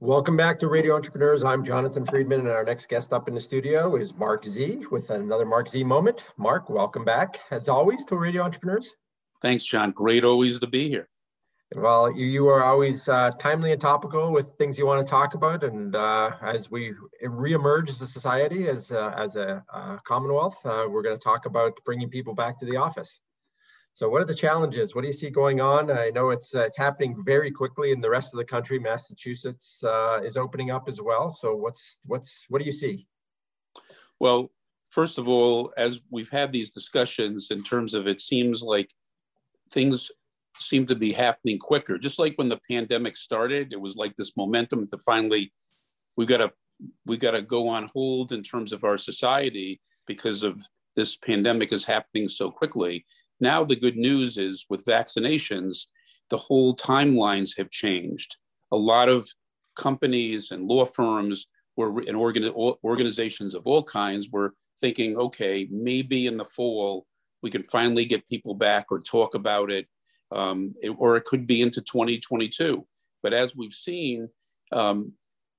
Welcome back to Radio Entrepreneurs. I'm Jonathan Freedman, and our next guest up in the studio is Marc Z with another Marc Z moment. Marc, welcome back, as always, to Radio Entrepreneurs. Thanks, John. Great always to be here. Well, you, you are always uh, timely and topical with things you want to talk about. And uh, as we reemerge as a society, as a, as a uh, Commonwealth, uh, we're going to talk about bringing people back to the office. So what are the challenges? What do you see going on? I know it's uh, it's happening very quickly in the rest of the country. Massachusetts uh, is opening up as well. So what's what's what do you see? Well, first of all, as we've had these discussions in terms of it seems like things seem to be happening quicker. Just like when the pandemic started, it was like this momentum to finally we've got to we've got to go on hold in terms of our society because of this pandemic is happening so quickly now, the good news is with vaccinations, the whole timelines have changed. A lot of companies and law firms were and organ, organizations of all kinds were thinking, okay, maybe in the fall we can finally get people back or talk about it, um, it or it could be into 2022. But as we've seen, um,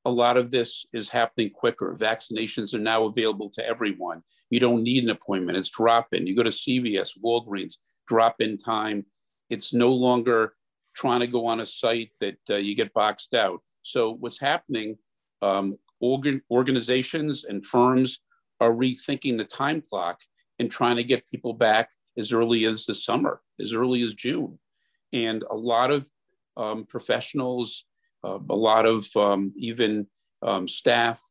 a lot of this is happening quicker. Vaccinations are now available to everyone. You don't need an appointment. It's drop in. You go to CVS, Walgreens, drop in time. It's no longer trying to go on a site that uh, you get boxed out. So what's happening? Um, organ- organizations and firms are rethinking the time clock and trying to get people back as early as the summer, as early as June. And a lot of um, professionals uh, a lot of um, even um, staff,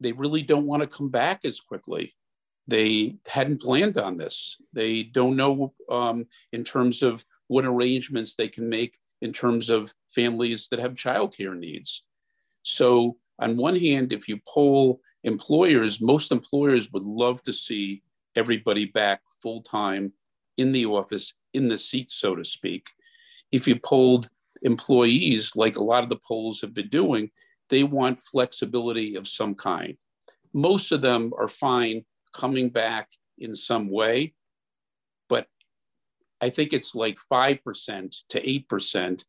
they really don't want to come back as quickly. They hadn't planned on this. They don't know um, in terms of what arrangements they can make in terms of families that have childcare needs. So, on one hand, if you poll employers, most employers would love to see everybody back full time in the office, in the seat, so to speak. If you polled employees, like a lot of the polls have been doing, they want flexibility of some kind. Most of them are fine coming back in some way, but I think it's like 5% to 8%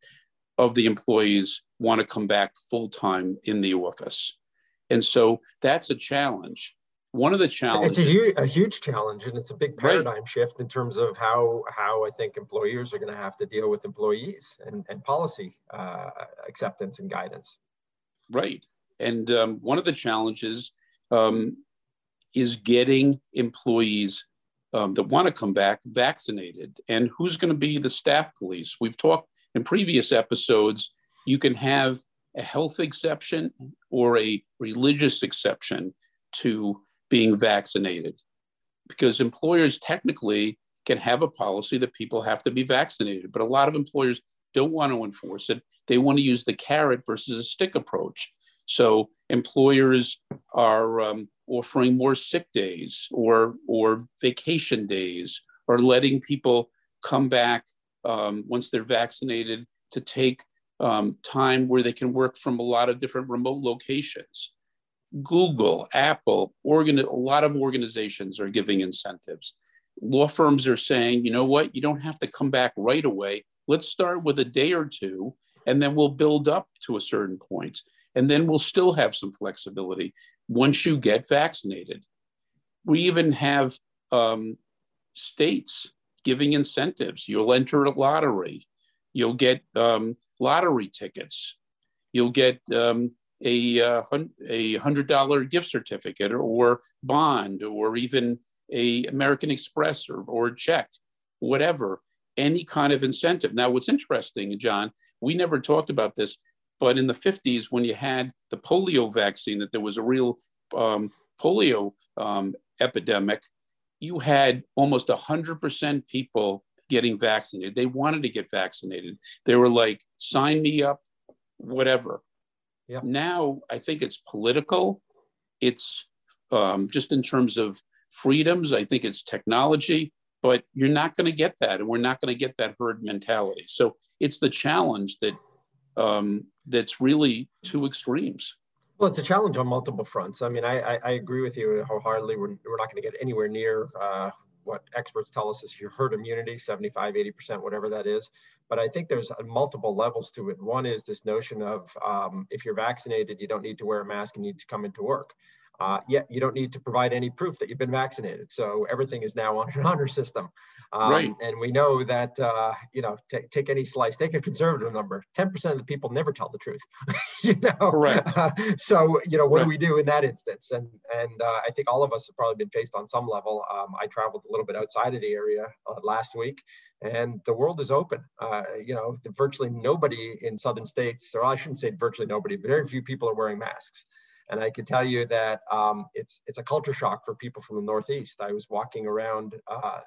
of the employees want to come back full time in the office. And so that's a challenge one of the challenges it's a huge, a huge challenge and it's a big paradigm right. shift in terms of how how i think employers are going to have to deal with employees and, and policy uh, acceptance and guidance. Right. And um, one of the challenges um, is getting employees um, that want to come back vaccinated. And who's going to be the staff police? We've talked in previous episodes you can have a health exception or a religious exception to being vaccinated because employers technically can have a policy that people have to be vaccinated, but a lot of employers don't want to enforce it. They want to use the carrot versus a stick approach. So employers are um, offering more sick days or or vacation days or letting people come back um, once they're vaccinated to take um, time where they can work from a lot of different remote locations. Google, Apple, a lot of organizations are giving incentives. Law firms are saying, you know what, you don't have to come back right away. Let's start with a day or two, and then we'll build up to a certain point. And then we'll still have some flexibility once you get vaccinated. We even have um, states giving incentives. You'll enter a lottery, you'll get um, lottery tickets, you'll get um, a uh, a hundred dollar gift certificate or, or, bond or even a American Express or, or check, whatever, any kind of incentive. Now, what's interesting, John, we never talked about this, but in the 50s, when you had the polio vaccine, that there was a real um, polio um, epidemic, you had almost 100% people getting vaccinated. They wanted to get vaccinated. They were like, sign me up, whatever. Yep. Now, I think it's political. It's um, just in terms of freedoms. I think it's technology, but you're not going to get that, and we're not going to get that herd mentality. So it's the challenge that um, that's really two extremes. Well, it's a challenge on multiple fronts. I mean, I, I, I agree with you wholeheartedly. We're, we're not going to get anywhere near uh, what experts tell us is your herd immunity, 75, 80%, whatever that is. But I think there's multiple levels to it. One is this notion of um, if you're vaccinated, you don't need to wear a mask and you need to come into work. Uh, yet you don't need to provide any proof that you've been vaccinated. So everything is now on an honor system. Um, right. And we know that, uh, you know, t- take any slice, take a conservative number, 10% of the people never tell the truth, you know? Correct. Uh, so, you know, what right. do we do in that instance? And, and uh, I think all of us have probably been faced on some level. Um, I traveled a little bit outside of the area uh, last week and the world is open. Uh, you know, virtually nobody in southern states, or I shouldn't say virtually nobody, but very few people are wearing masks. And I can tell you that um, it's it's a culture shock for people from the Northeast. I was walking around uh,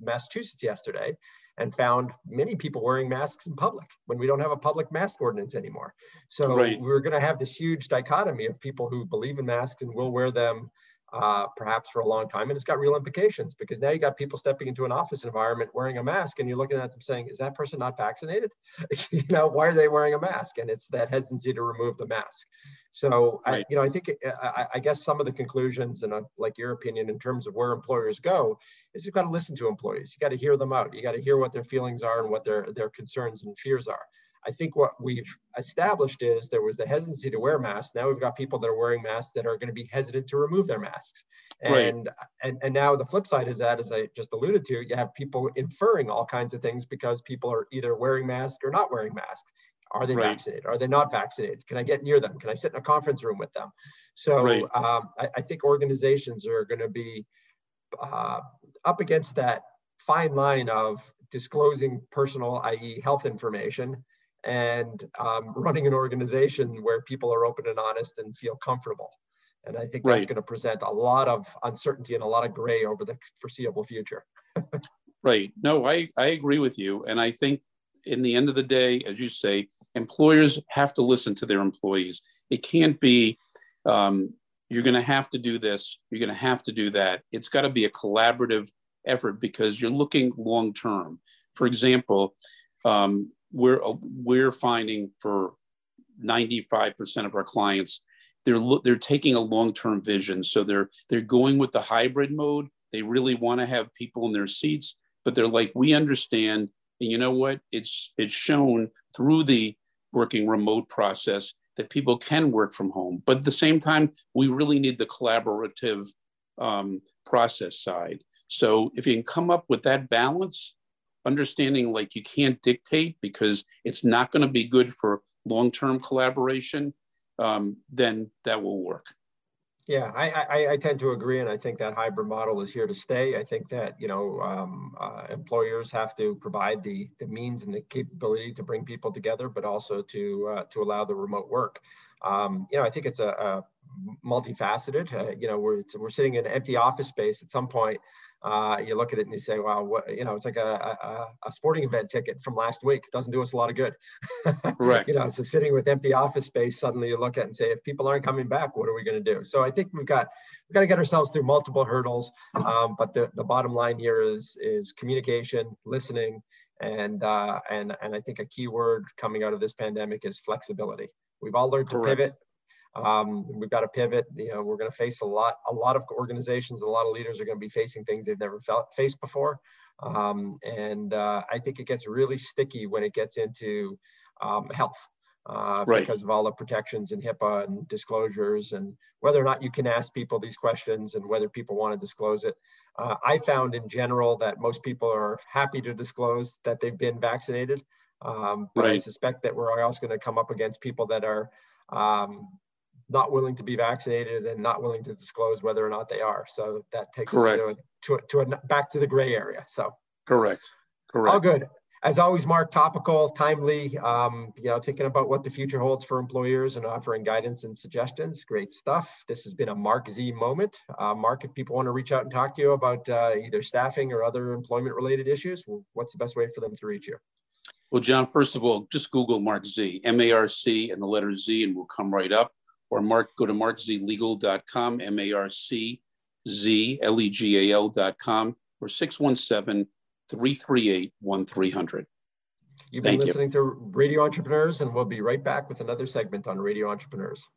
Massachusetts yesterday and found many people wearing masks in public when we don't have a public mask ordinance anymore. So right. we're going to have this huge dichotomy of people who believe in masks and will wear them uh, perhaps for a long time. And it's got real implications because now you got people stepping into an office environment wearing a mask and you're looking at them saying, is that person not vaccinated? you know, why are they wearing a mask? And it's that hesitancy to remove the mask. So, right. I, you know, I think, I, I, guess some of the conclusions and uh, like your opinion in terms of where employers go is you've got to listen to employees. You got to hear them out. You got to hear what their feelings are and what their, their concerns and fears are. I think what we've established is there was the hesitancy to wear masks. Now we've got people that are wearing masks that are going to be hesitant to remove their masks. And, right. and, and now the flip side is that, as I just alluded to, you have people inferring all kinds of things because people are either wearing masks or not wearing masks. Are they right. vaccinated? Are they not vaccinated? Can I get near them? Can I sit in a conference room with them? So right. um, I, I, think organizations are going to be uh, up against that fine line of disclosing personal, i.e., health information, and um, running an organization where people are open and honest and feel comfortable. And I think that's right. going to present a lot of uncertainty and a lot of gray over the foreseeable future. right. No, I, I agree with you. And I think in the end of the day, as you say, employers have to listen to their employees. It can't be, um, you're going to have to do this, you're going to have to do that. It's got to be a collaborative effort because you're looking long term. For example, um, we're we're finding for 95% of our clients they're they're taking a long-term vision so they're they're going with the hybrid mode they really want to have people in their seats but they're like we understand and you know what? It's it's shown through the working remote process that people can work from home. But at the same time we really need the collaborative um, process side. So if you can come up with that balance understanding like you can't dictate because it's not going to be good for long-term collaboration, um, then that will work. Yeah, I, I, I, tend to agree, and I think that hybrid model is here to stay. I think that you know um, uh, employers have to provide the the means and the capability to bring people together, but also to uh, to allow the remote work. Um, you know, I think it's a, a multifaceted. Uh, you know, we're we're sitting in an empty office space at some point uh, you look at it and you say, wow, what, you know, it's like a, a, a, sporting event ticket from last week. It doesn't do us a lot of good. Right. you know, so sitting with empty office space, suddenly you look at and say, if people aren't coming back, what are we going to do? So I think we've got, we've got to get ourselves through multiple hurdles. Um, but the, the bottom line here is, is communication, listening, and, uh, and, and I think a key word coming out of this pandemic is flexibility. We've all learned to pivot. Um, we've got to pivot. You know, we're going to face a lot. A lot of organizations, a lot of leaders are going to be facing things they've never felt, faced before. Um, and uh, I think it gets really sticky when it gets into um, health. Uh, right. because of all the protections and HIPAA and disclosures and whether or not you can ask people these questions and whether people want to disclose it. Uh, I found in general that most people are happy to disclose that they've been vaccinated, um, but right. I suspect that we're also going to come up against people that are um, not willing to be vaccinated and not willing to disclose whether or not they are. So that takes Correct. us to, a, to, a, to a, back to the gray area. So correct. Correct. All good. As always, Marc, topical, timely, um, you know, thinking about what the future holds for employers and offering guidance and suggestions. Great stuff. This has been a Marc Z moment. Uh, Marc, if people want to reach out and talk to you about uh, either staffing or other employment related issues, what's the best way for them to reach you? Well, John, first of all, just Google Marc Z, M A R C and the letter Z, and we'll come right up or mark, go to marczlegal.com, M-A-R-C-Z-L-E-G-A-L.com, or 617 338 1300. You've been Thank listening you. to Radio Entrepreneurs, and we'll be right back with another segment on Radio Entrepreneurs.